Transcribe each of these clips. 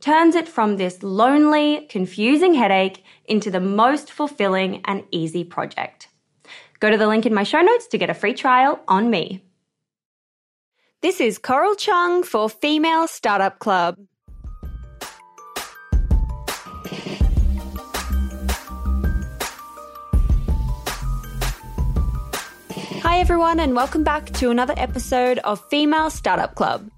turns it from this lonely, confusing headache into the most fulfilling and easy project. Go to the link in my show notes to get a free trial on me. This is Coral Chung for Female Startup Club. Hi, everyone, and welcome back to another episode of Female Startup Club.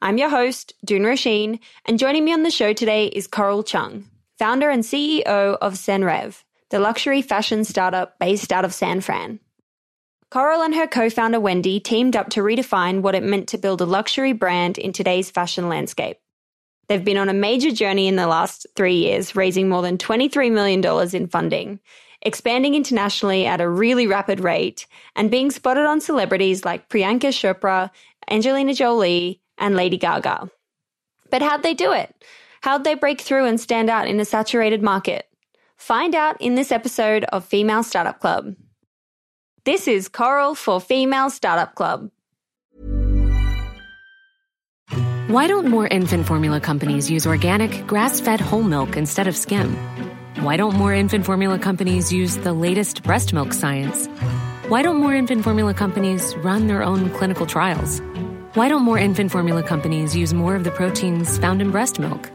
I'm your host, Doone Roisin, and joining me on the show today is Coral Chung, founder and CEO of Senreve, the luxury fashion startup based out of San Fran. Coral and her co founder Wendy teamed up to redefine what it meant to build a luxury brand in today's fashion landscape. They've been on a major journey in the last three years, raising more than $23 million in funding, expanding internationally at a really rapid rate, and being spotted on celebrities like Priyanka Chopra, Angelina Jolie, and Lady Gaga. But how'd they do it? How'd they break through and stand out in a saturated market? Find out in this episode of Female Startup Club. This is Coral for Female Startup Club. Why don't more infant formula companies use organic, grass fed whole milk instead of skim? Why don't more infant formula companies use the latest breast milk science? Why don't more infant formula companies run their own clinical trials? Why don't more infant formula companies use more of the proteins found in breast milk?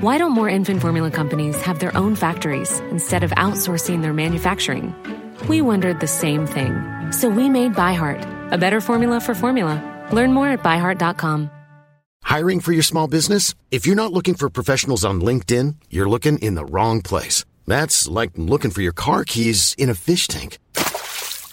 Why don't more infant formula companies have their own factories instead of outsourcing their manufacturing? We wondered the same thing. So we made ByHeart, a better formula for formula. Learn more at byheart.com. Hiring for your small business? If you're not looking for professionals on LinkedIn, you're looking in the wrong place. That's like looking for your car keys in a fish tank.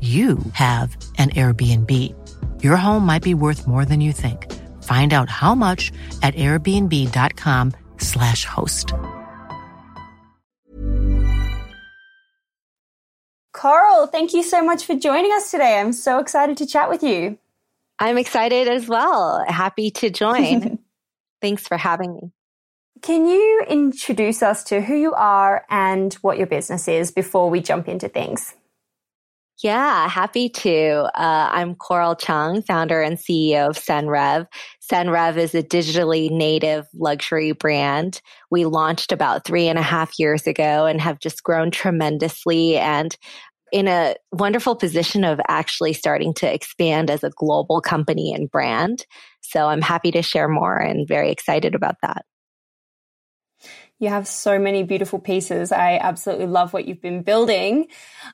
you have an Airbnb. Your home might be worth more than you think. Find out how much at airbnb.com/slash host. Coral, thank you so much for joining us today. I'm so excited to chat with you. I'm excited as well. Happy to join. Thanks for having me. Can you introduce us to who you are and what your business is before we jump into things? Yeah, happy to. Uh, I'm Coral Chung, founder and CEO of Senreve. Senreve is a digitally native luxury brand. We launched about three and a half years ago and have just grown tremendously and in a wonderful position of actually starting to expand as a global company and brand. So I'm happy to share more and very excited about that. You have so many beautiful pieces. I absolutely love what you've been building.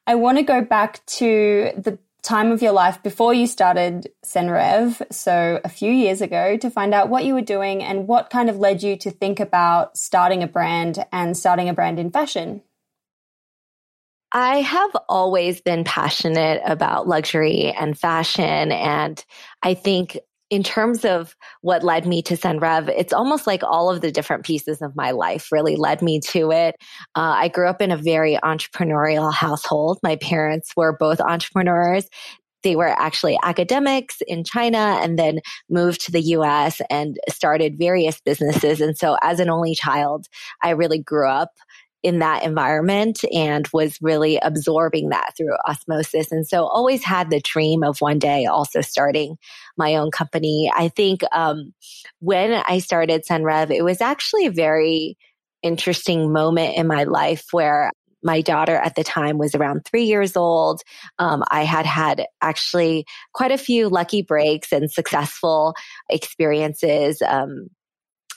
I want to go back to the time of your life before you started Senreve, so a few years ago, to find out what you were doing and what kind of led you to think about starting a brand and starting a brand in fashion. I have always been passionate about luxury and fashion. And I think in terms of what led me to Senreve, it's almost like all of the different pieces of my life really led me to it. Uh, I grew up in a very entrepreneurial household. My parents were both entrepreneurs. They were actually academics in China and then moved to the US and started various businesses. And so as an only child, I really grew up in that environment and was really absorbing that through osmosis. And so always had the dream of one day also starting my own company. I think um, when I started Senreve, it was actually a very interesting moment in my life where my daughter at the time was around three years old. Um, I had had actually quite a few lucky breaks and successful experiences. Um,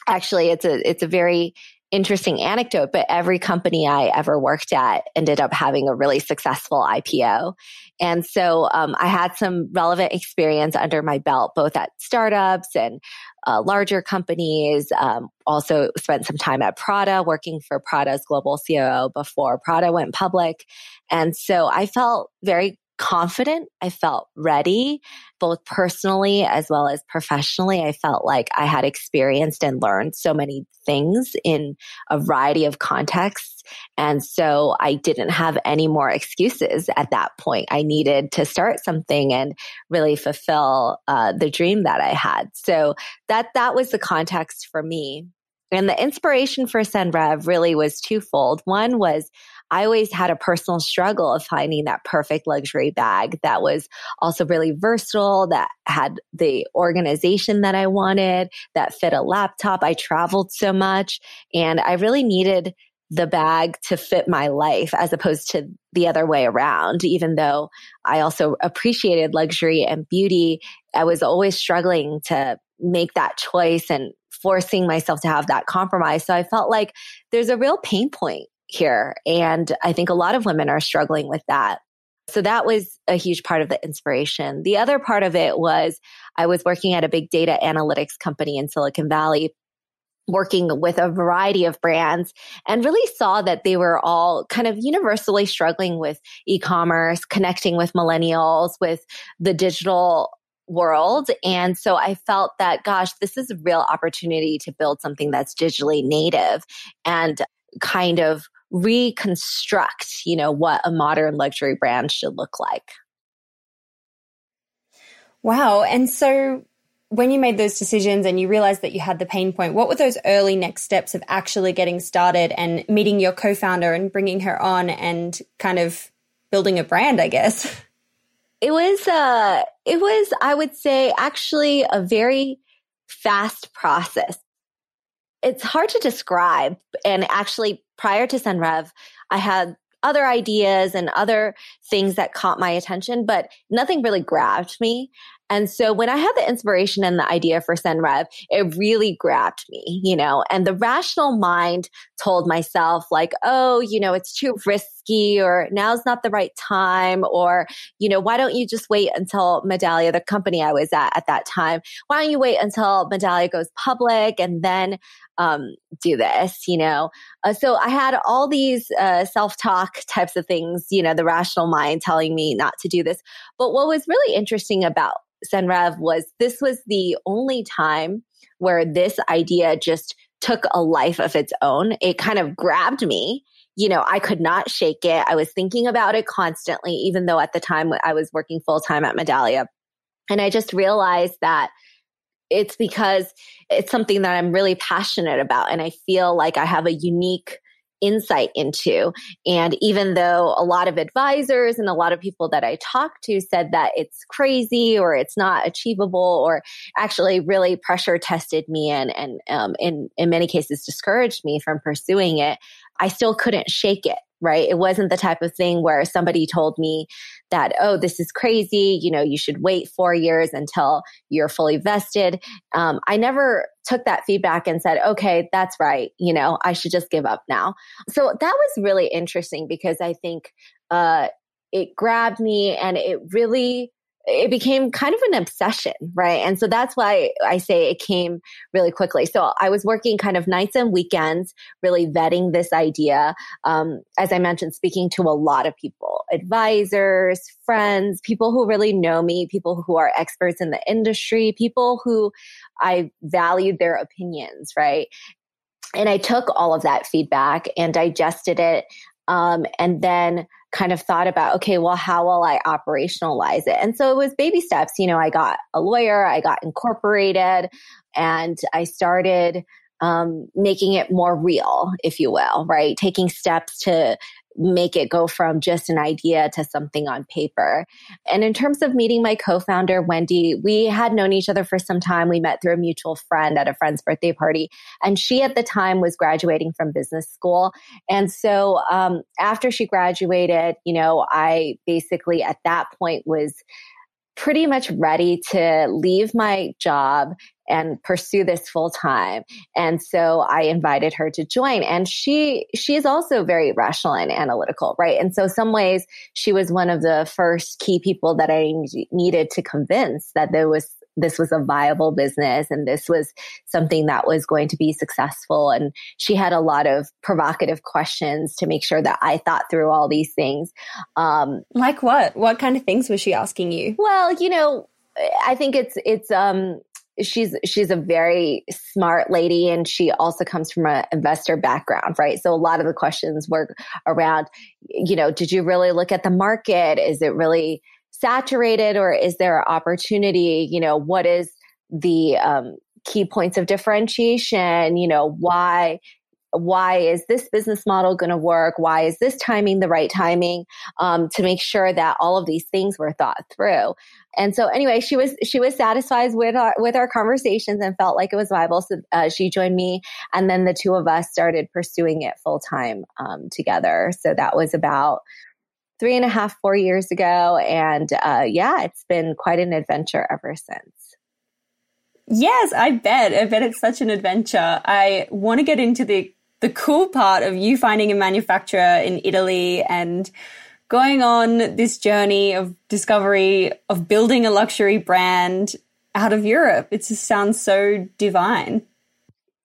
actually, it's a it's a very interesting anecdote, but every company I ever worked at ended up having a really successful IPO. And so um, I had some relevant experience under my belt, both at startups and uh, larger companies. Um, also spent some time at Prada, working for Prada's global COO before Prada went public. And so I felt very confident. I felt ready, both personally as well as professionally. I felt like I had experienced and learned so many things in a variety of contexts. And so I didn't have any more excuses at that point. I needed to start something and really fulfill uh, the dream that I had. So that, that was the context for me. And the inspiration for Senreve really was twofold. One was I always had a personal struggle of finding that perfect luxury bag that was also really versatile, that had the organization that I wanted, that fit a laptop. I traveled so much and I really needed the bag to fit my life as opposed to the other way around. Even though I also appreciated luxury and beauty, I was always struggling to make that choice and forcing myself to have that compromise. So I felt like there's a real pain point here. And I think a lot of women are struggling with that. So that was a huge part of the inspiration. The other part of it was I was working at a big data analytics company in Silicon Valley working with a variety of brands and really saw that they were all kind of universally struggling with e-commerce, connecting with millennials, with the digital world. And so I felt that, gosh, this is a real opportunity to build something that's digitally native and kind of reconstruct, you know, what a modern luxury brand should look like. Wow. And so when you made those decisions and you realized that you had the pain point, what were those early next steps of actually getting started and meeting your co founder and bringing her on and kind of building a brand, I guess? It was, uh, it was, I would say, actually a very fast process. It's hard to describe. And actually, prior to Senreve, I had other ideas and other things that caught my attention, but nothing really grabbed me. And so when I had the inspiration and the idea for Senreve, it really grabbed me, you know, and the rational mind told myself like, oh, you know, it's too or now's not the right time or, you know, why don't you just wait until Medallia, the company I was at at that time, why don't you wait until Medallia goes public and then um, do this, you know? Uh, so I had all these uh, self talk types of things, you know, the rational mind telling me not to do this. But what was really interesting about Senreve was this was the only time where this idea just took a life of its own. It kind of grabbed me. You know, I could not shake it. I was thinking about it constantly, even though at the time I was working full time at Medallia. And I just realized that it's because it's something that I'm really passionate about. And I feel like I have a unique insight into. And even though a lot of advisors and a lot of people that I talked to said that it's crazy or it's not achievable or actually really pressure tested me and, and um, in, in many cases discouraged me from pursuing it, I still couldn't shake it right? It wasn't the type of thing where somebody told me that, oh, this is crazy. You know, you should wait four years until you're fully vested. Um, I never took that feedback and said, okay, that's right. You know, I should just give up now. So that was really interesting because I think, uh, it grabbed me and it really it became kind of an obsession, right? And so that's why I say it came really quickly. So I was working kind of nights and weekends, really vetting this idea. Um, as I mentioned, speaking to a lot of people, advisors, friends, people who really know me, people who are experts in the industry, people who I valued their opinions, right? And I took all of that feedback and digested it. Um, and then kind of thought about, okay, well, how will I operationalize it? And so it was baby steps. You know, I got a lawyer, I got incorporated, and I started um, making it more real, if you will, right? Taking steps to make it go from just an idea to something on paper. And in terms of meeting my co-founder, Wendy, we had known each other for some time. We met through a mutual friend at a friend's birthday party. And she at the time was graduating from business school. And so um, after she graduated, you know, I basically at that point was pretty much ready to leave my job and pursue this full time. And so I invited her to join and she, she is also very rational and analytical, right? And so some ways she was one of the first key people that I needed to convince that there was this was a viable business and this was something that was going to be successful. And she had a lot of provocative questions to make sure that I thought through all these things. Um, like what? What kind of things was she asking you? Well, you know, I think it's, it's, um, she's she's a very smart lady and she also comes from an investor background right so a lot of the questions were around you know did you really look at the market is it really saturated or is there opportunity you know what is the um, key points of differentiation you know why why is this business model going to work? Why is this timing the right timing? Um, to make sure that all of these things were thought through. And so anyway, she was, she was satisfied with our, with our conversations and felt like it was viable. So uh, she joined me and then the two of us started pursuing it full time, um, together. So that was about three and a half, four years ago. And, uh, yeah, it's been quite an adventure ever since. Yes, I bet. I bet it's such an adventure. I want to get into the the cool part of you finding a manufacturer in Italy and going on this journey of discovery of building a luxury brand out of Europe. It just sounds so divine.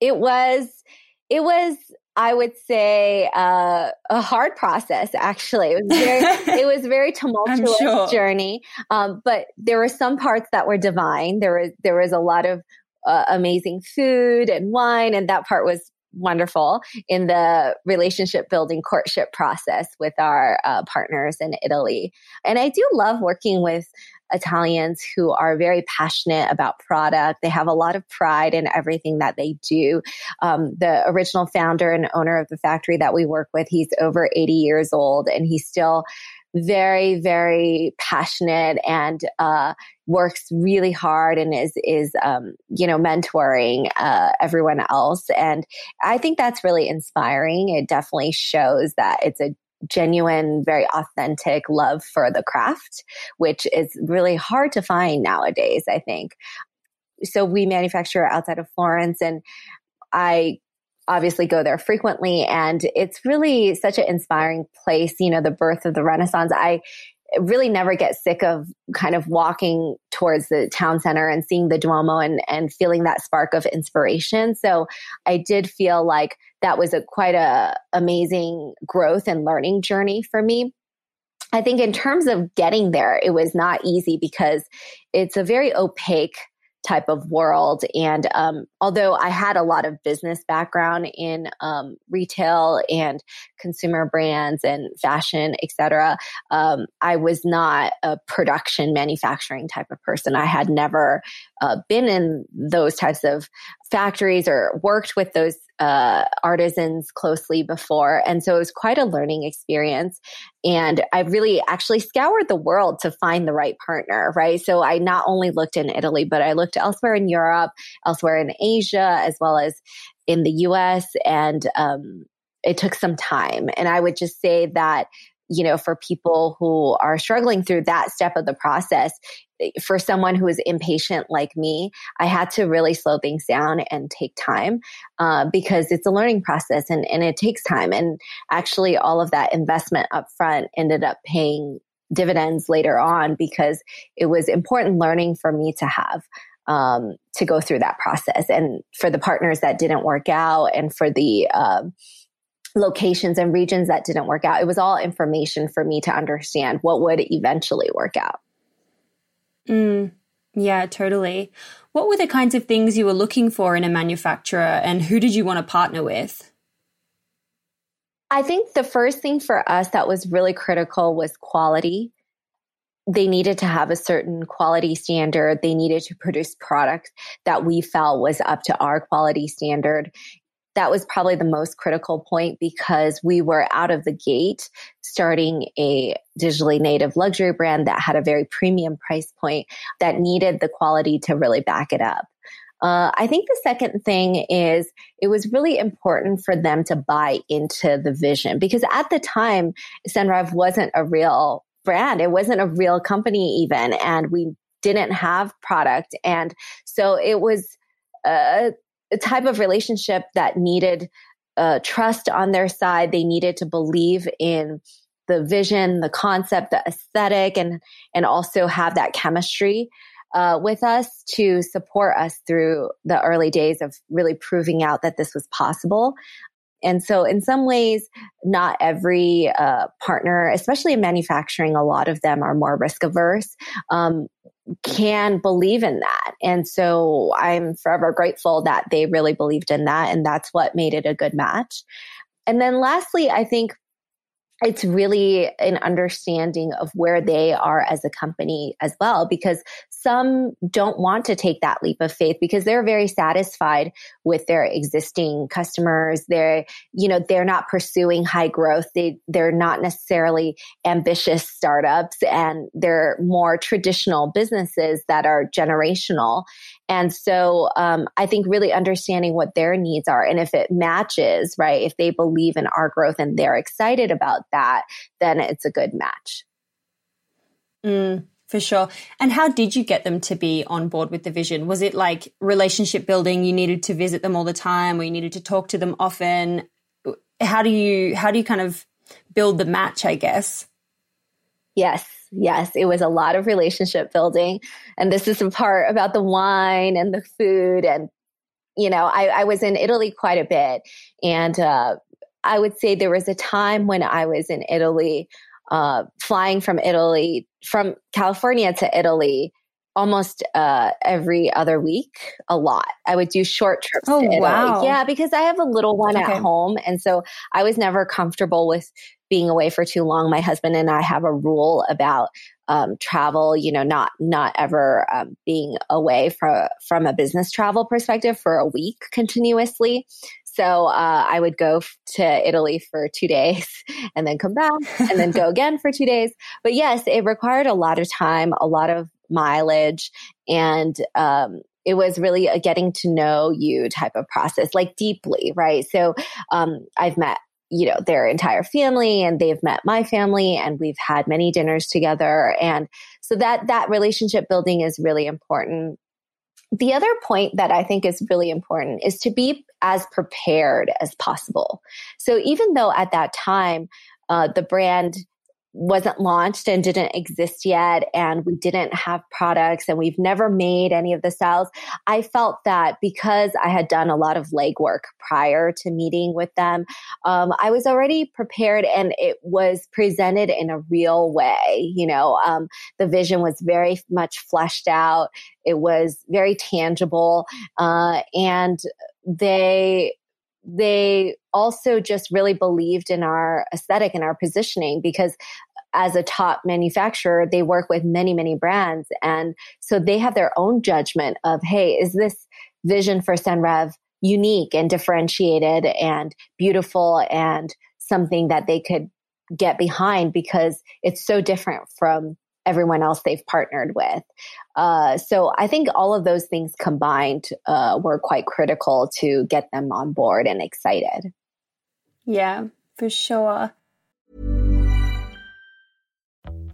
It was, it was, I would say, uh, a hard process. Actually, it was very, it was very tumultuous sure. journey. Um, but there were some parts that were divine. There was there was a lot of uh, amazing food and wine, and that part was wonderful in the relationship building courtship process with our uh, partners in Italy. And I do love working with Italians who are very passionate about product. They have a lot of pride in everything that they do. Um, the original founder and owner of the factory that we work with, he's over 80 years old and he's still very, very passionate and uh, works really hard and is is um, you know mentoring uh, everyone else. And I think that's really inspiring. It definitely shows that it's a genuine, very authentic love for the craft, which is really hard to find nowadays, I think. So we manufacture outside of Florence and I obviously go there frequently and it's really such an inspiring place, you know, the birth of the Renaissance. I really never get sick of kind of walking towards the town center and seeing the Duomo and, and feeling that spark of inspiration. So I did feel like that was a quite a amazing growth and learning journey for me. I think in terms of getting there, it was not easy because it's a very opaque type of world. And um, although I had a lot of business background in um, retail and consumer brands and fashion, etc., um, I was not a production manufacturing type of person. I had never uh, been in those types of factories or worked with those uh, artisans closely before. And so it was quite a learning experience. And I really actually scoured the world to find the right partner, right? So I not only looked in Italy, but I looked elsewhere in Europe, elsewhere in Asia, as well as in the US. And um, it took some time. And I would just say that you know, for people who are struggling through that step of the process, for someone who is impatient like me, I had to really slow things down and take time uh, because it's a learning process and, and it takes time. And actually, all of that investment up front ended up paying dividends later on because it was important learning for me to have. Um, to go through that process and for the partners that didn't work out and for the um, locations and regions that didn't work out. It was all information for me to understand what would eventually work out. Mm, yeah, totally. What were the kinds of things you were looking for in a manufacturer and who did you want to partner with? I think the first thing for us that was really critical was quality. They needed to have a certain quality standard. They needed to produce products that we felt was up to our quality standard that was probably the most critical point because we were out of the gate starting a digitally native luxury brand that had a very premium price point that needed the quality to really back it up. Uh, I think the second thing is it was really important for them to buy into the vision because at the time, Senreve wasn't a real brand. It wasn't a real company even. And we didn't have product. And so it was, uh, a type of relationship that needed uh, trust on their side. They needed to believe in the vision, the concept, the aesthetic, and and also have that chemistry uh, with us to support us through the early days of really proving out that this was possible. And so, in some ways, not every uh, partner, especially in manufacturing, a lot of them are more risk averse. Um, can believe in that. And so I'm forever grateful that they really believed in that. And that's what made it a good match. And then lastly, I think it's really an understanding of where they are as a company as well, because some don't want to take that leap of faith because they're very satisfied with their existing customers. They're, you know, they're not pursuing high growth. They, they're not necessarily ambitious startups and they're more traditional businesses that are generational. And so, um, I think really understanding what their needs are and if it matches, right? If they believe in our growth and they're excited about that, then it's a good match. Mm. For sure. And how did you get them to be on board with the vision? Was it like relationship building? You needed to visit them all the time or you needed to talk to them often? How do you how do you kind of build the match, I guess? Yes, yes. It was a lot of relationship building. And this is the part about the wine and the food. And, you know, I, I was in Italy quite a bit. And uh, I would say there was a time when I was in Italy uh, flying from Italy, from California to Italy almost uh, every other week, a lot. I would do short trips oh, to Italy. Wow. Yeah, because I have a little one okay. at home. And so I was never comfortable with being away for too long. My husband and I have a rule about um, travel, you know, not not ever um, being away from from a business travel perspective for a week continuously. So uh, I would go to Italy for two days and then come back and then go again for two days. But yes, it required a lot of time, a lot of mileage, and um, it was really a getting to know you type of process, like deeply, right? So um, I've met you know, their entire family and they've met my family and we've had many dinners together. And so that, that relationship building is really important. The other point that I think is really important is to be as prepared as possible. So even though at that time, uh, the brand wasn't launched and didn't exist yet and we didn't have products and we've never made any of the styles i felt that because i had done a lot of legwork prior to meeting with them um, i was already prepared and it was presented in a real way you know? Um, the vision was very much fleshed out. It was very tangible uh, and they they also just really believed in our aesthetic and our positioning because as a top manufacturer, they work with many, many brands. And so they have their own judgment of, hey, is this vision for Senreve unique and differentiated and beautiful and something that they could get behind because it's so different from everyone else they've partnered with. Uh, so I think all of those things combined uh, were quite critical to get them on board and excited. Yeah, for sure.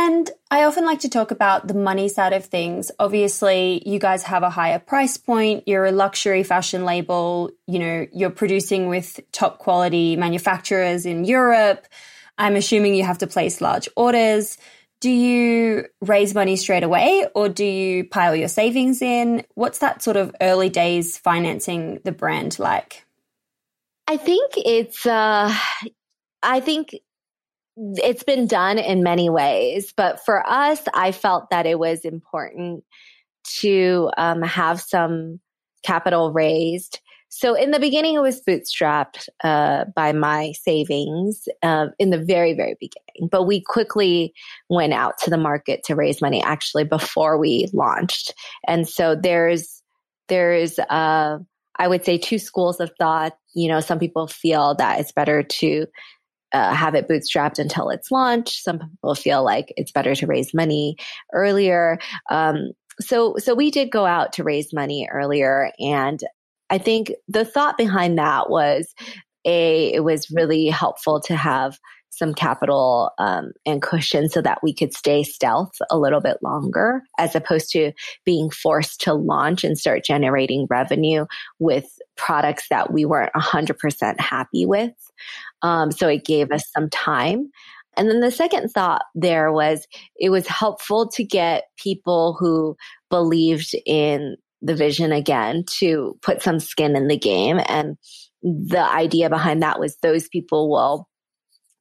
And I often like to talk about the money side of things. Obviously, you guys have a higher price point. You're a luxury fashion label. You know, you're producing with top quality manufacturers in Europe. I'm assuming you have to place large orders. Do you raise money straight away or do you pile your savings in? What's that sort of early days financing the brand like? I think it's, uh, I think it's been done in many ways, but for us, I felt that it was important to um, have some capital raised. So in the beginning, it was bootstrapped uh, by my savings uh, in the very, very beginning. But we quickly went out to the market to raise money actually before we launched. And so there's there's uh, I would say two schools of thought. You know, some people feel that it's better to uh, have it bootstrapped until it's launched. Some people feel like it's better to raise money earlier. Um, so, so we did go out to raise money earlier, and I think the thought behind that was a it was really helpful to have some capital um, and cushion so that we could stay stealth a little bit longer, as opposed to being forced to launch and start generating revenue with products that we weren't 100% happy with. Um, so it gave us some time. And then the second thought there was it was helpful to get people who believed in the vision again to put some skin in the game. And the idea behind that was those people will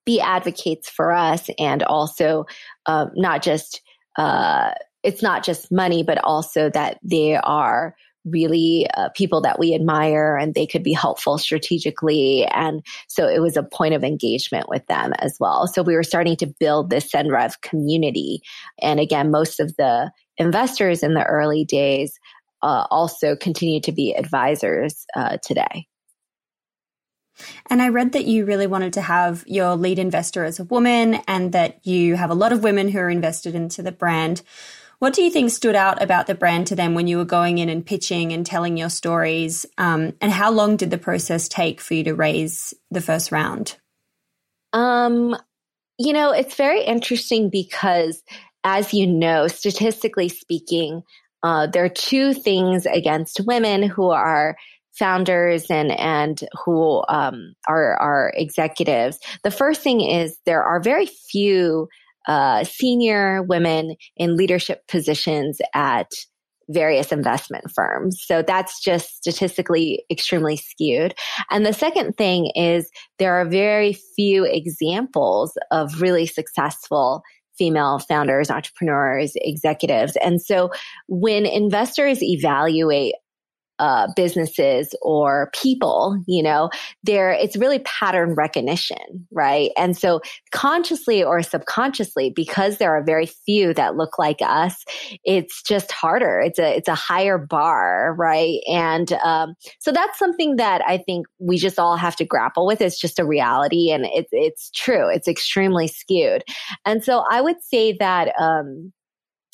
be advocates for us and also um, not just uh, it's not just money but also that they are really uh, people that we admire and they could be helpful strategically. And so it was a point of engagement with them as well. So we were starting to build this Senreve community. And again most of the investors in the early days uh, also continue to be advisors uh, today. And I read that you really wanted to have your lead investor as a woman and that you have a lot of women who are invested into the brand. What do you think stood out about the brand to them when you were going in and pitching and telling your stories? Um, and how long did the process take for you to raise the first round? Um, you know, it's very interesting because, as you know, statistically speaking, uh, there are two things against women who are founders and and who um, are are executives. The first thing is there are very few uh, senior women in leadership positions at various investment firms. So that's just statistically extremely skewed. And the second thing is there are very few examples of really successful female founders, entrepreneurs, executives. And so when investors evaluate uh, businesses or people, you know, there it's really pattern recognition, right? And so consciously or subconsciously, because there are very few that look like us, it's just harder. It's a it's a higher bar, right? And um, so that's something that I think we just all have to grapple with. It's just a reality, and it's it's true. It's extremely skewed, and so I would say that. Um,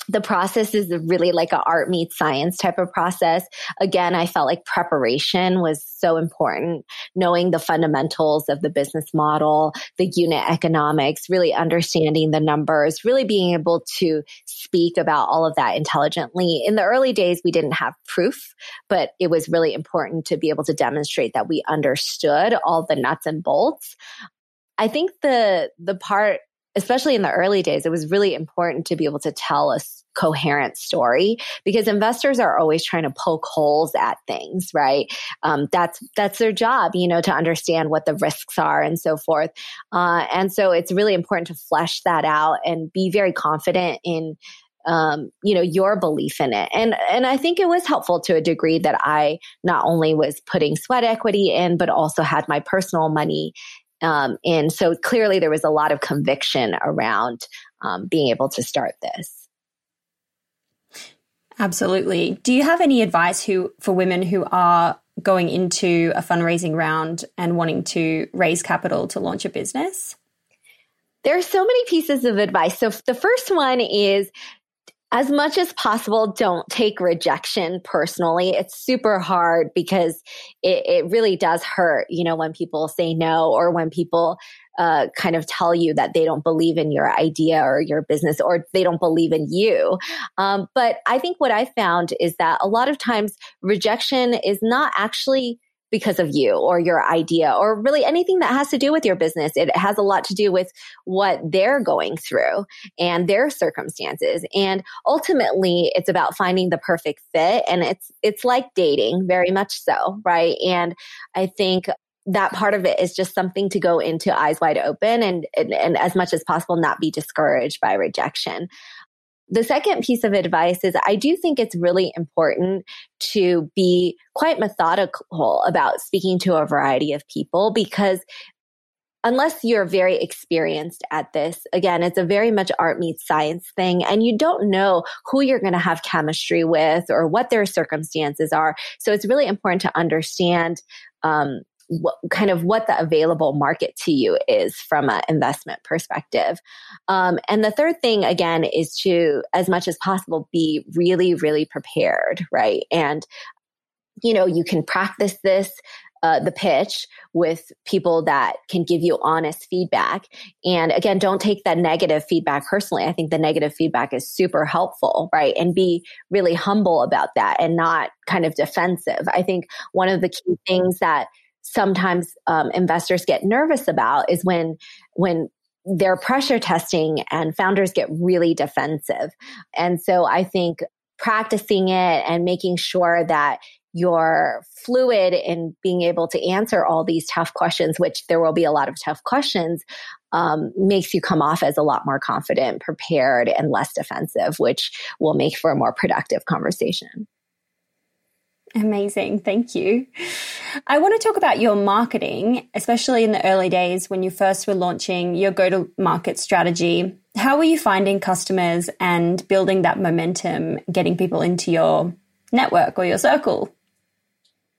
the process is really like a art meets science type of process. Again, I felt like preparation was so important, knowing the fundamentals of the business model, the unit economics, really understanding the numbers, really being able to speak about all of that intelligently. In the early days, we didn't have proof, but it was really important to be able to demonstrate that we understood all the nuts and bolts. I think the the part especially in the early days, it was really important to be able to tell a coherent story because investors are always trying to poke holes at things, right? Um, that's that's their job, you know, to understand what the risks are and so forth. Uh, and so it's really important to flesh that out and be very confident in um, you know your belief in it and and i think it was helpful to a degree that i not only was putting sweat equity in but also had my personal money um, and so clearly there was a lot of conviction around um, being able to start this. Absolutely. Do you have any advice who for women who are going into a fundraising round and wanting to raise capital to launch a business? There are so many pieces of advice. So the first one is as much as possible, don't take rejection personally. It's super hard because it, it really does hurt, you know, when people say no or when people uh, kind of tell you that they don't believe in your idea or your business or they don't believe in you. Um, but I think what I found is that a lot of times rejection is not actually because of you or your idea or really anything that has to do with your business. It has a lot to do with what they're going through and their circumstances. And ultimately it's about finding the perfect fit. And it's, it's like dating very much so. Right. And I think that part of it is just something to go into eyes wide open and, and, and, as much as possible not be discouraged by rejection. The second piece of advice is I do think it's really important to be quite methodical about speaking to a variety of people because unless you're very experienced at this, again, it's a very much art meets science thing, and you don't know who you're going to have chemistry with or what their circumstances are. So it's really important to understand um, what, kind of what the available market to you is from an investment perspective. Um, and the third thing, again, is to, as much as possible, be really, really prepared, right? And, you know, you can practice this uh, the pitch with people that can give you honest feedback. And again, don't take that negative feedback personally. I think the negative feedback is super helpful, right? And be really humble about that and not kind of defensive. I think one of the key things that sometimes um, investors get nervous about is when when they're pressure testing and founders get really defensive. And so I think practicing it and making sure that you're fluid in being able to answer all these tough questions, which there will be a lot of tough questions, um, makes you come off as a lot more confident, prepared, and less defensive, which will make for a more productive conversation. Amazing. Thank you. I want to talk about your marketing, especially in the early days when you first were launching your go to market strategy. How were you finding customers and building that momentum, getting people into your network or your circle?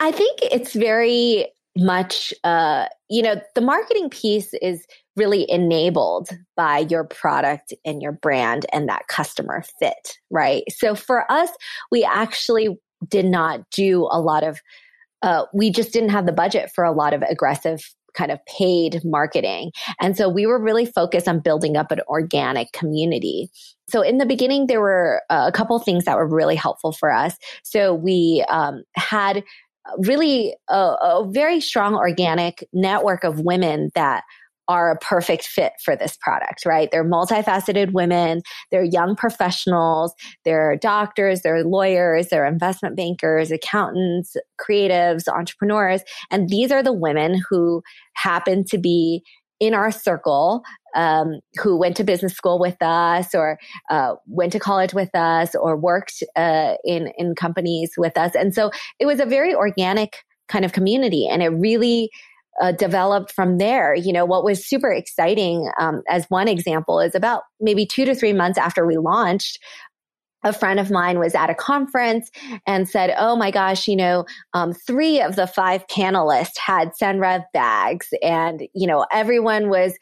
I think it's very much, uh, you know, the marketing piece is really enabled by your product and your brand and that customer fit, right? So for us, we actually did not do a lot of, uh, we just didn't have the budget for a lot of aggressive kind of paid marketing. And so we were really focused on building up an organic community. So in the beginning, there were uh, a couple things that were really helpful for us. So we um, had really a, a very strong organic network of women that are a perfect fit for this product, right? They're multifaceted women. They're young professionals. They're doctors. They're lawyers. They're investment bankers, accountants, creatives, entrepreneurs. And these are the women who happen to be in our circle um, who went to business school with us or uh, went to college with us or worked uh, in in companies with us and so it was a very organic kind of community and it really uh, developed from there. You know, what was super exciting, um, as one example, is about maybe two to three months after we launched, a friend of mine was at a conference and said, Oh my gosh, you know, um, three of the five panelists had Senreve bags. And, you know, everyone was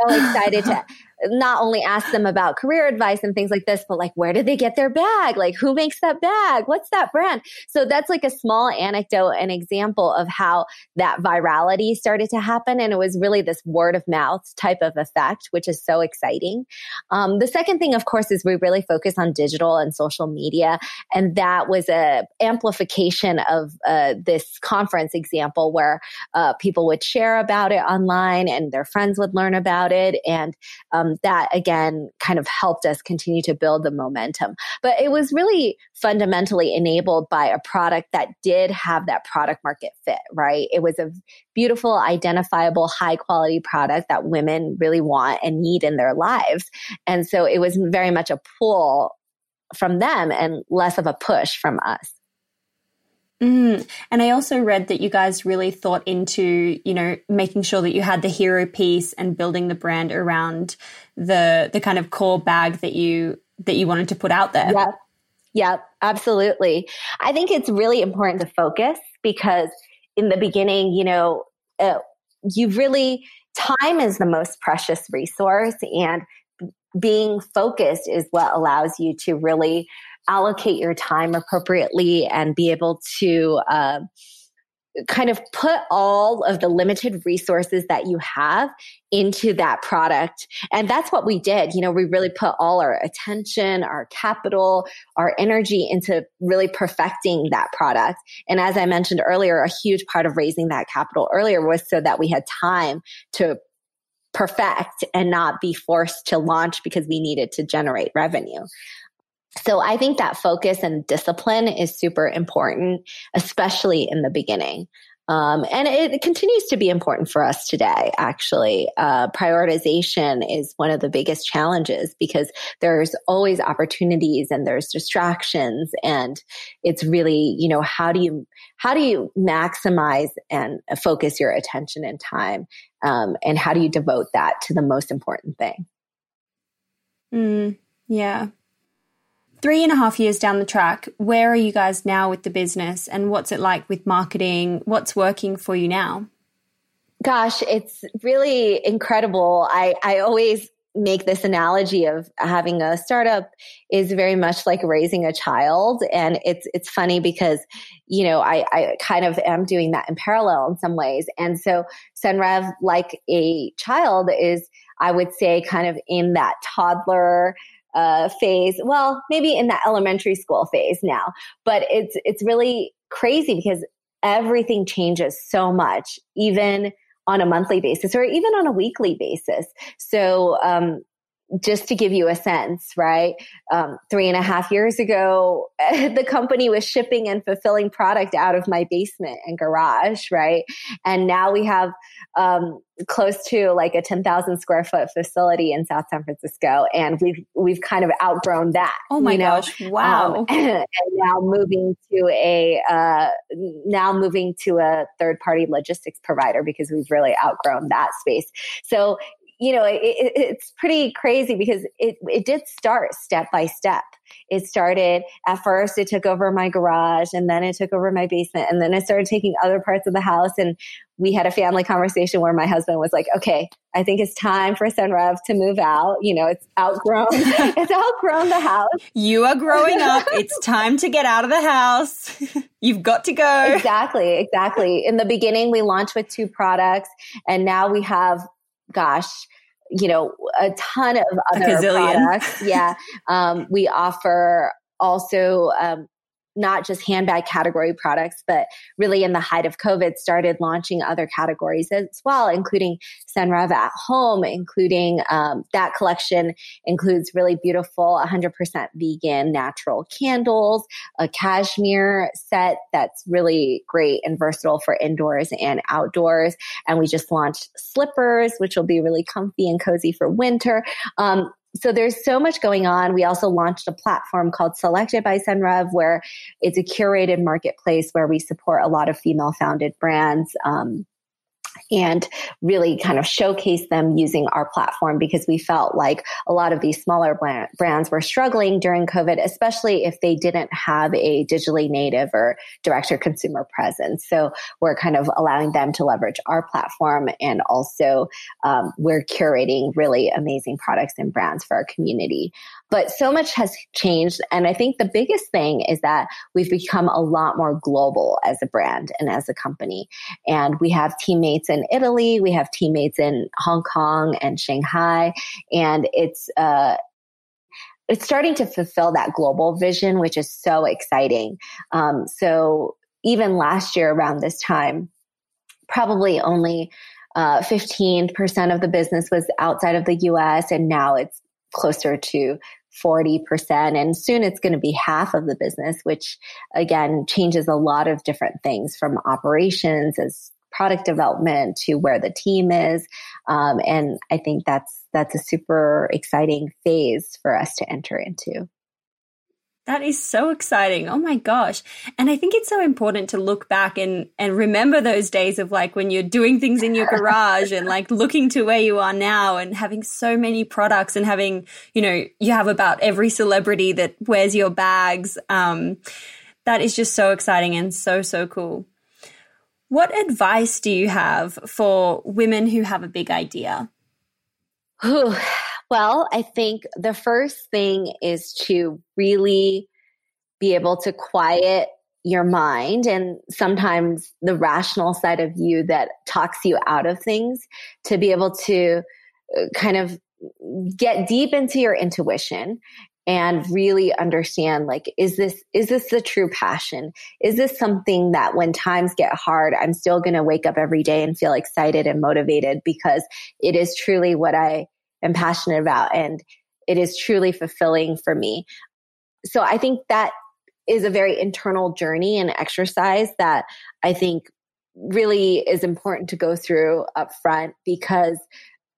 so excited to not only ask them about career advice and things like this, but like, where did they get their bag? Like, who makes that bag? What's that brand? So that's like a small anecdote, an example of how that virality started to happen. And it was really this word of mouth type of effect, which is so exciting. Um, the second thing, of course, is we really focus on digital and social media. And that was a amplification of uh, this conference example where uh, people would share about it online and their friends would learn about it. And um, Um, that again kind of helped us continue to build the momentum. But it was really fundamentally enabled by a product that did have that product market fit, right? It was a beautiful, identifiable, high quality product that women really want and need in their lives. And so it was very much a pull from them and less of a push from us. Mm. And I also read that you guys really thought into, you know, making sure that you had the hero piece and building the brand around the the kind of core bag that you that you wanted to put out there. Yeah. Yeah, absolutely. I think it's really important to focus because in the beginning, you know, uh, you really time is the most precious resource and being focused is what allows you to really allocate your time appropriately and be able to uh, kind of put all of the limited resources that you have into that product. And that's what we did. You know, we really put all our attention, our capital, our energy into really perfecting that product. And as I mentioned earlier, a huge part of raising that capital earlier was so that we had time to perfect and not be forced to launch because we needed to generate revenue. So I think that focus and discipline is super important, especially in the beginning. Um, and it continues to be important for us today, actually. Uh, prioritization is one of the biggest challenges because there's always opportunities and there's distractions. And it's really, you know, how do you, how do you maximize and focus your attention and time? Um, and how do you devote that to the most important thing? Mm, yeah. Three and a half years down the track, where are you guys now with the business and what's it like with marketing? What's working for you now? Gosh, it's really incredible. I, I always make this analogy of having a startup is very much like raising a child. And it's, it's funny because, you know, I, I kind of am doing that in parallel in some ways. And so Senreve, like a child is, I would say kind of in that toddler, uh, phase. Well, maybe in that elementary school phase now, but it's, it's really crazy because everything changes so much, even on a monthly basis or even on a weekly basis. So, um, just to give you a sense, right? Um, three and a half years ago, the company was shipping and fulfilling product out of my basement and garage, right? And now we have um, close to like a 10,000 square foot facility in South San Francisco. And we've, we've kind of outgrown that. Oh my you know? gosh. Wow. Um, and now moving to a, uh, now moving to a third party logistics provider because we've really outgrown that space. So you know, it, it, it's pretty crazy because it, it did start step by step. It started at first, it took over my garage and then it took over my basement and then it started taking other parts of the house. And we had a family conversation where my husband was like, okay, I think it's time for Senreve to move out. You know, it's outgrown, it's outgrown the house. You are growing up. It's time to get out of the house. You've got to go. Exactly. Exactly. In the beginning, we launched with two products and now we have gosh, you know, a ton of other products. Yeah. Um, we offer also um, not just handbag category products, but really in the height of COVID started launching other categories as well, including Senreve at home, including um, that collection includes really beautiful 100% vegan natural candles, a cashmere set that's really great and versatile for indoors and outdoors. And we just launched slippers, which will be really comfy and cozy for winter. Um, so there's so much going on. We also launched a platform called Selected by Senreve, where it's a curated marketplace where we support a lot of female founded brands. Um, and really kind of showcase them using our platform because we felt like a lot of these smaller brands were struggling during COVID, especially if they didn't have a digitally native or direct to consumer presence. So we're kind of allowing them to leverage our platform and also um, we're curating really amazing products and brands for our community. But so much has changed. And I think the biggest thing is that we've become a lot more global as a brand and as a company. And we have teammates in Italy, we have teammates in Hong Kong and Shanghai. And it's, uh, it's starting to fulfill that global vision, which is so exciting. Um, so even last year around this time, probably only uh, 15% of the business was outside of the US, and now it's closer to 40%. And soon it's going to be half of the business, which again changes a lot of different things from operations as product development to where the team is. Um, and I think that's, that's a super exciting phase for us to enter into. That is so exciting. Oh my gosh. And I think it's so important to look back and, and remember those days of like when you're doing things in your garage and like looking to where you are now and having so many products and having, you know, you have about every celebrity that wears your bags. Um, that is just so exciting and so, so cool. What advice do you have for women who have a big idea? Well, I think the first thing is to really be able to quiet your mind and sometimes the rational side of you that talks you out of things to be able to uh, kind of get deep into your intuition and really understand like is this is this the true passion? Is this something that when times get hard i'm still going to wake up every day and feel excited and motivated because it is truly what i am passionate about and it is truly fulfilling for me. So I think that is a very internal journey and exercise that I think really is important to go through up front because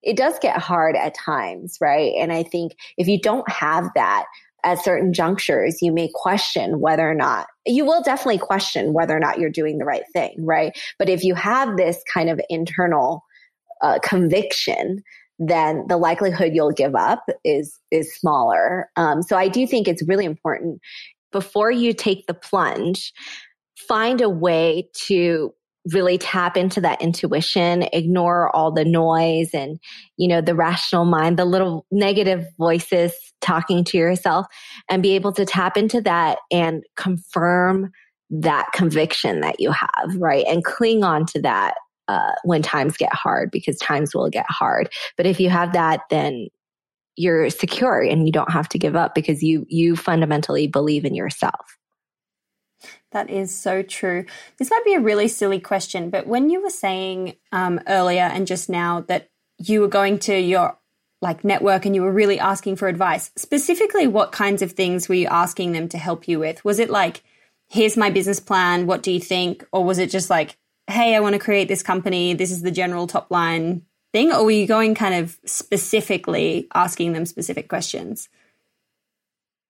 it does get hard at times, right? And I think if you don't have that at certain junctures, you may question whether or not you will definitely question whether or not you're doing the right thing, right? But if you have this kind of internal uh, conviction then the likelihood you'll give up is is smaller. Um, so I do think it's really important before you take the plunge, find a way to really tap into that intuition, ignore all the noise and, you know, the rational mind, the little negative voices talking to yourself and be able to tap into that and confirm that conviction that you have, right? And cling on to that uh, when times get hard because times will get hard. But if you have that, then you're secure and you don't have to give up because you you fundamentally believe in yourself. That is so true. This might be a really silly question, but when you were saying um, earlier and just now that you were going to your like network and you were really asking for advice, specifically, what kinds of things were you asking them to help you with? Was it like, here's my business plan, what do you think? Or was it just like, hey, I want to create this company, this is the general top line thing? Or were you going kind of specifically asking them specific questions?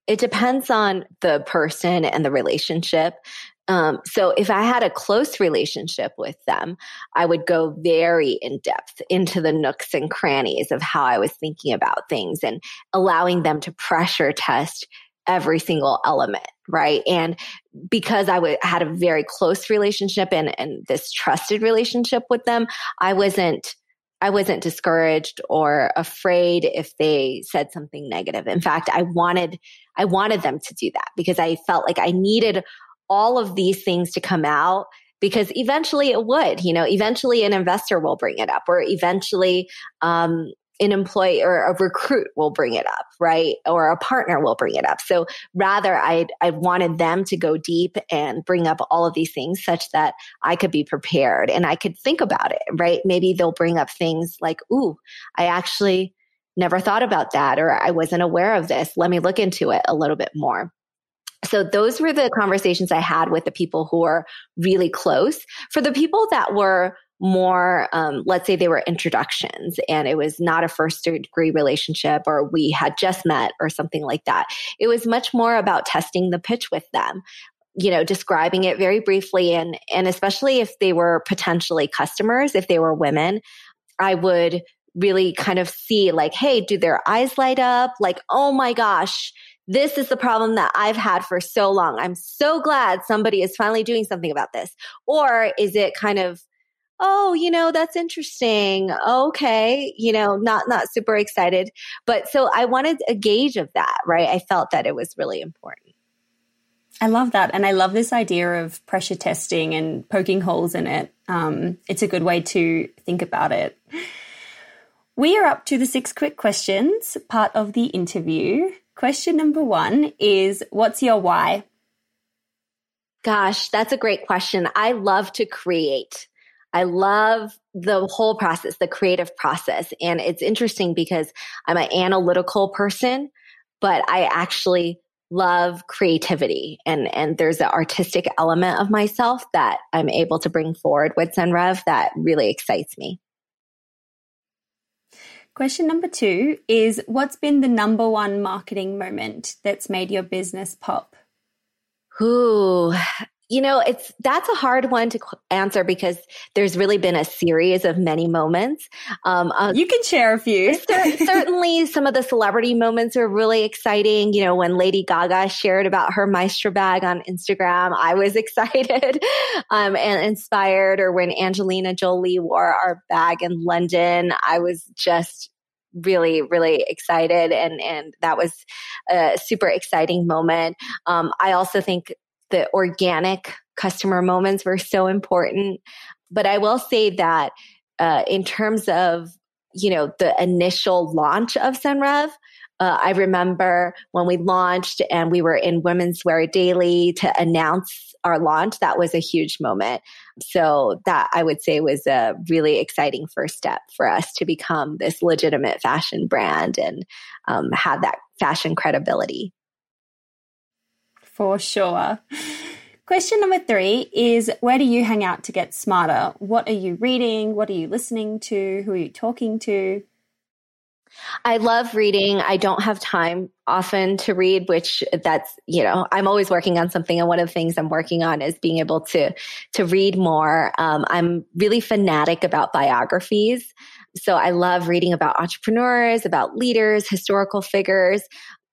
It depends on the person and the relationship. Um, so if I had a close relationship with them, I would go very in depth into the nooks and crannies of how I was thinking about things and allowing them to pressure test every single element, right? And because I w- had a very close relationship and, and this trusted relationship with them, I wasn't I wasn't discouraged or afraid if they said something negative. In fact, I wanted, I wanted them to do that because I felt like I needed all of these things to come out because eventually it would, you know, eventually an investor will bring it up or eventually, um, an employee or a recruit will bring it up, right? Or a partner will bring it up. So rather, I I wanted them to go deep and bring up all of these things such that I could be prepared and I could think about it, right? Maybe they'll bring up things like, "Ooh, I actually never thought about that," or "I wasn't aware of this. Let me look into it a little bit more." So those were the conversations I had with the people who were really close. For the people that were more, um, let's say they were introductions and it was not a first degree relationship or we had just met or something like that. It was much more about testing the pitch with them you know describing it very briefly and and especially if they were potentially customers if they were women i would really kind of see like hey do their eyes light up like oh my gosh this is the problem that I've had for so long. I'm so glad somebody is finally doing something about this. Or is it kind of, oh, you know, that's interesting. Okay. You know, not, not super excited. But so I wanted a gauge of that, right? I felt that it was really important. I love that. And I love this idea of pressure testing and poking holes in it. Um, it's a good way to think about it. We are up to the six quick questions, part of the interview. Question number one is What's your why? Gosh, that's a great question. I love to create. I love the whole process, the creative process. And it's interesting because I'm an analytical person, but I actually love creativity and, and there's an artistic element of myself that I'm able to bring forward with Senreve that really excites me. Question number two is What's been the number one marketing moment that's made your business pop? Ooh, you know, it's that's a hard one to answer because there's really been a series of many moments. Um, uh, you can share a few. certainly, some of the celebrity moments are really exciting. You know, when Lady Gaga shared about her Maestra bag on Instagram, I was excited um, and inspired. Or when Angelina Jolie wore our bag in London, I was just really really excited and and that was a super exciting moment um, i also think the organic customer moments were so important. But I will say that uh, in terms of you know the initial launch of Senreve, uh, I remember when we launched and we were in Women's Wear Daily to announce our launch. That was a huge moment. So that I would say was a really exciting first step for us to become this legitimate fashion brand and um, have that fashion credibility for sure. Question number three is Where do you hang out to get smarter? What are you reading? What are you listening to? Who are you talking to? I love reading. I don't have time often to read, which that's, you know, I'm always working on something. And one of the things I'm working on is being able to, to read more. Um, I'm really fanatic about biographies. So I love reading about entrepreneurs, about leaders, historical figures.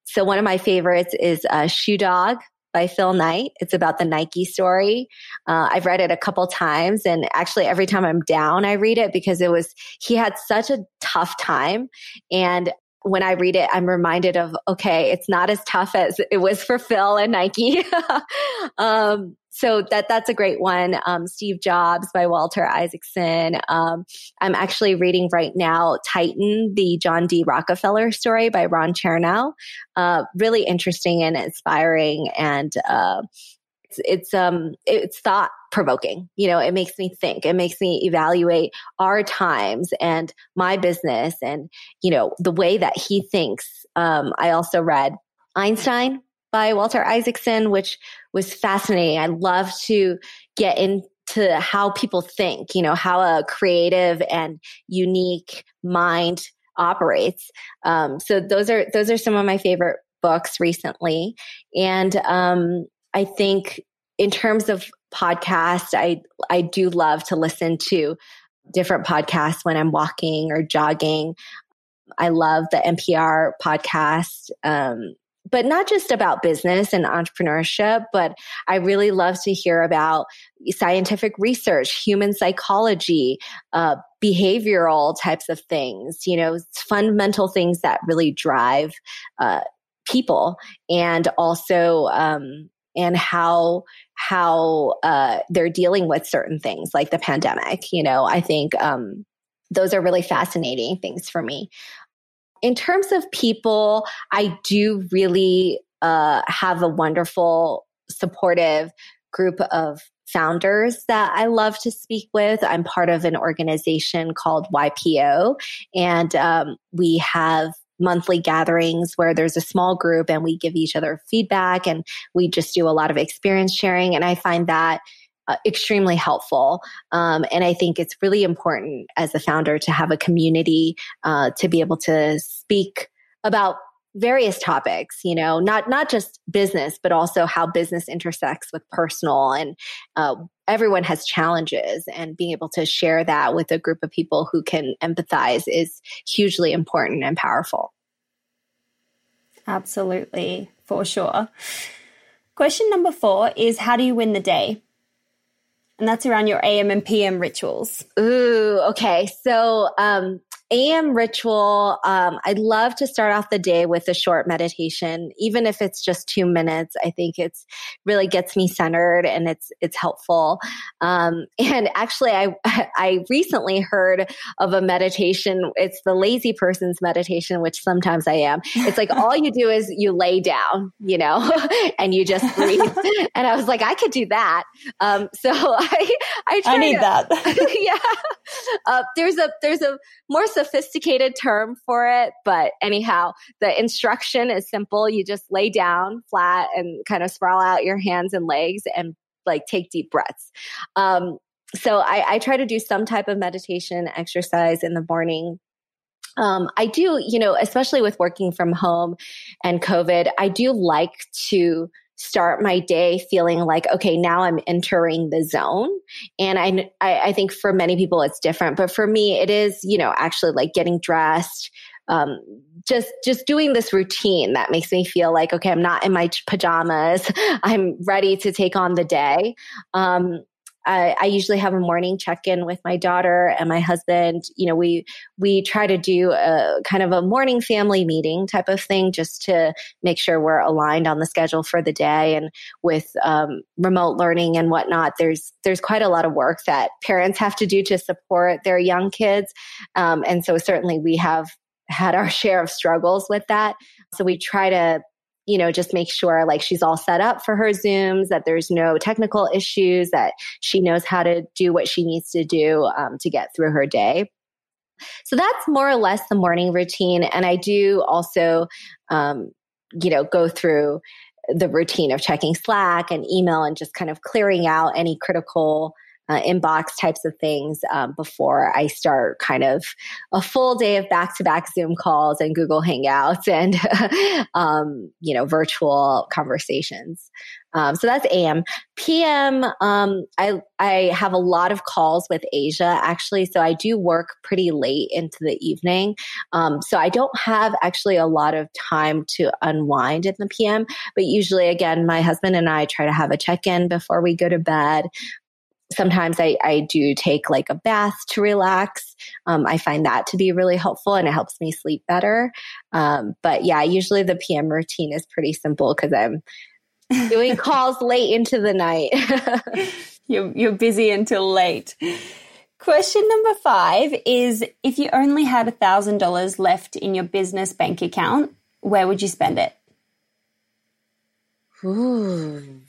So one of my favorites is uh, Shoe Dog by Phil Knight. It's about the Nike story. Uh, I've read it a couple times and actually every time I'm down, I read it because it was, he had such a tough time. And when I read it, I'm reminded of, okay, it's not as tough as it was for Phil and Nike. um, so that that's a great one. Um, Steve Jobs by Walter Isaacson. Um, I'm actually reading right now Titan, the John D. Rockefeller story by Ron Chernow. Uh, really interesting and inspiring, and uh, it's it's um it's thought provoking. You know, it makes me think. It makes me evaluate our times and my business, and you know the way that he thinks. Um, I also read Einstein by Walter Isaacson, which was fascinating. I love to get into how people think, you know, how a creative and unique mind operates. Um, so those are those are some of my favorite books recently, and um, I think in terms of podcasts, I I do love to listen to different podcasts when I'm walking or jogging. I love the NPR podcast. Um, but not just about business and entrepreneurship, but I really love to hear about scientific research, human psychology, uh, behavioral types of things, you know, fundamental things that really drive uh, people and also um, and how how uh, they're dealing with certain things like the pandemic you know i think um, those are really fascinating things for me in terms of people, I do really uh, have a wonderful, supportive group of founders that I love to speak with. I'm part of an organization called YPO, and um, we have monthly gatherings where there's a small group and we give each other feedback and we just do a lot of experience sharing. And I find that uh, extremely helpful. Um, and I think it's really important as a founder to have a community uh, to be able to speak about various topics you know not not just business but also how business intersects with personal and uh, everyone has challenges. And being able to share that with a group of people who can empathize is hugely important and powerful. Absolutely for sure. Question number four is how do you win the day and that's around your AM and PM rituals. Ooh, okay. So, um, AM ritual, um, I'd love to start off the day with a short meditation, even if it's just two minutes. I think it's really gets me centered and it's it's helpful. Um, and actually, I I recently heard of a meditation. It's the lazy person's meditation, which sometimes I am. It's like all you do is you lay down, you know, and you just breathe. and I was like, I could do that. Um, so I I, I need to, that. yeah. Uh, there's a there's a more sophisticated term for it, but anyhow, the instruction is simple. You just lay down flat and kind of sprawl out your hands and legs and like take deep breaths. Um, so I, I try to do some type of meditation exercise in the morning um, I do, you know, especially with working from home and COVID, I do like to start my day feeling like, okay, now I'm entering the zone. And I, I, I think for many people it's different, but for me, it is, you know, actually like getting dressed, um, just just doing this routine that makes me feel like okay i'm not in my pajamas. I'm ready to take on the day. Um, I, I usually have a morning check in with my daughter and my husband. You know, we we try to do a kind of a morning family meeting type of thing just to make sure we're aligned on the schedule for the day. And with um, remote learning and whatnot, there's there's quite a lot of work that parents have to do to support their young kids. Um, and so certainly we have had our share of struggles with that. So we try to you know, just make sure like she's all set up for her Zooms, that there's no technical issues, that she knows how to do what she needs to do um, to get through her day. So that's more or less the morning routine. And I do also, um, you know, go through the routine of checking Slack and email and just kind of clearing out any critical uh, inbox types of things um, before I start kind of a full day of back to back Zoom calls and Google Hangouts and, um, you know, virtual conversations. Um, so that's AM. PM, um, I, I have a lot of calls with Asia actually. So I do work pretty late into the evening. Um, so I don't have actually a lot of time to unwind in the PM, but usually again, my husband and I try to have a check in before we go to bed sometimes I, I do take like a bath to relax. Um, I find that to be really helpful and it helps me sleep better. Um, but yeah, usually the PM routine is pretty simple because I'm doing calls late into the night. you're, you're busy until late. Question number five is if you only had a thousand dollars left in your business bank account, where would you spend it? Ooh,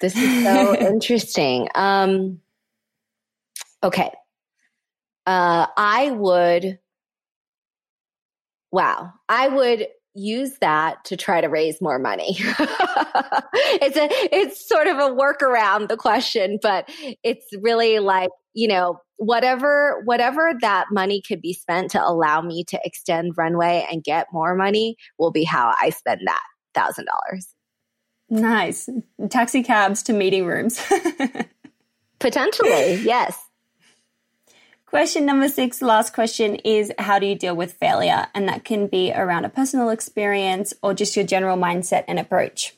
this is so interesting. Um, okay. Uh, I would, wow, I would use that to try to raise more money. it's a it's sort of a workaround the question, but it's really like, you know, whatever whatever that money could be spent to allow me to extend runway and get more money will be how I spend that thousand dollars. Nice. Taxi cabs to meeting rooms. Potentially, yes. Question number six, last question is how do you deal with failure? And that can be around a personal experience or just your general mindset and approach.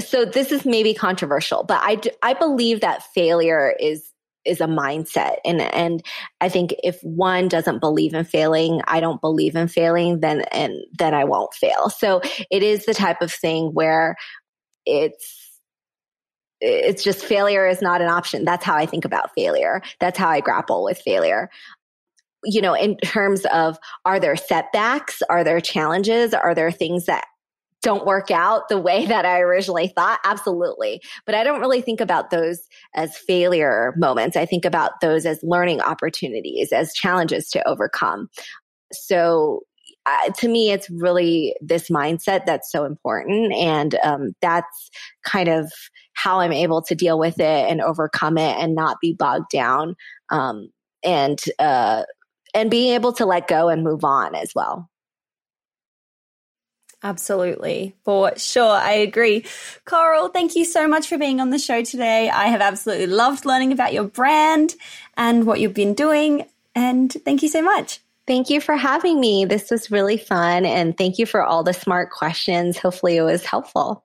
So this is maybe controversial, but I, I believe that failure is is a mindset and and I think if one doesn't believe in failing, I don't believe in failing, then and then I won't fail. So it is the type of thing where it's it's just failure is not an option. That's how I think about failure. That's how I grapple with failure. You know, in terms of are there setbacks? Are there challenges? Are there things that don't work out the way that I originally thought? Absolutely. But I don't really think about those as failure moments. I think about those as learning opportunities, as challenges to overcome. So uh, to me, it's really this mindset that's so important. And um, that's kind of how I'm able to deal with it and overcome it and not be bogged down. Um, and, uh, and being able to let go and move on as well. Absolutely. For sure. I agree. Coral, thank you so much for being on the show today. I have absolutely loved learning about your brand and what you've been doing. And thank you so much. Thank you for having me. This was really fun. And thank you for all the smart questions. Hopefully, it was helpful.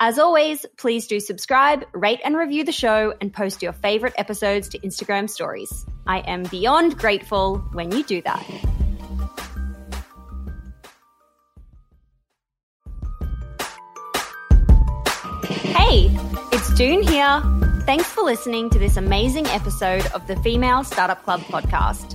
As always, please do subscribe, rate and review the show, and post your favorite episodes to Instagram stories. I am beyond grateful when you do that. Hey, it's Doone here. Thanks for listening to this amazing episode of the Female Startup Club podcast.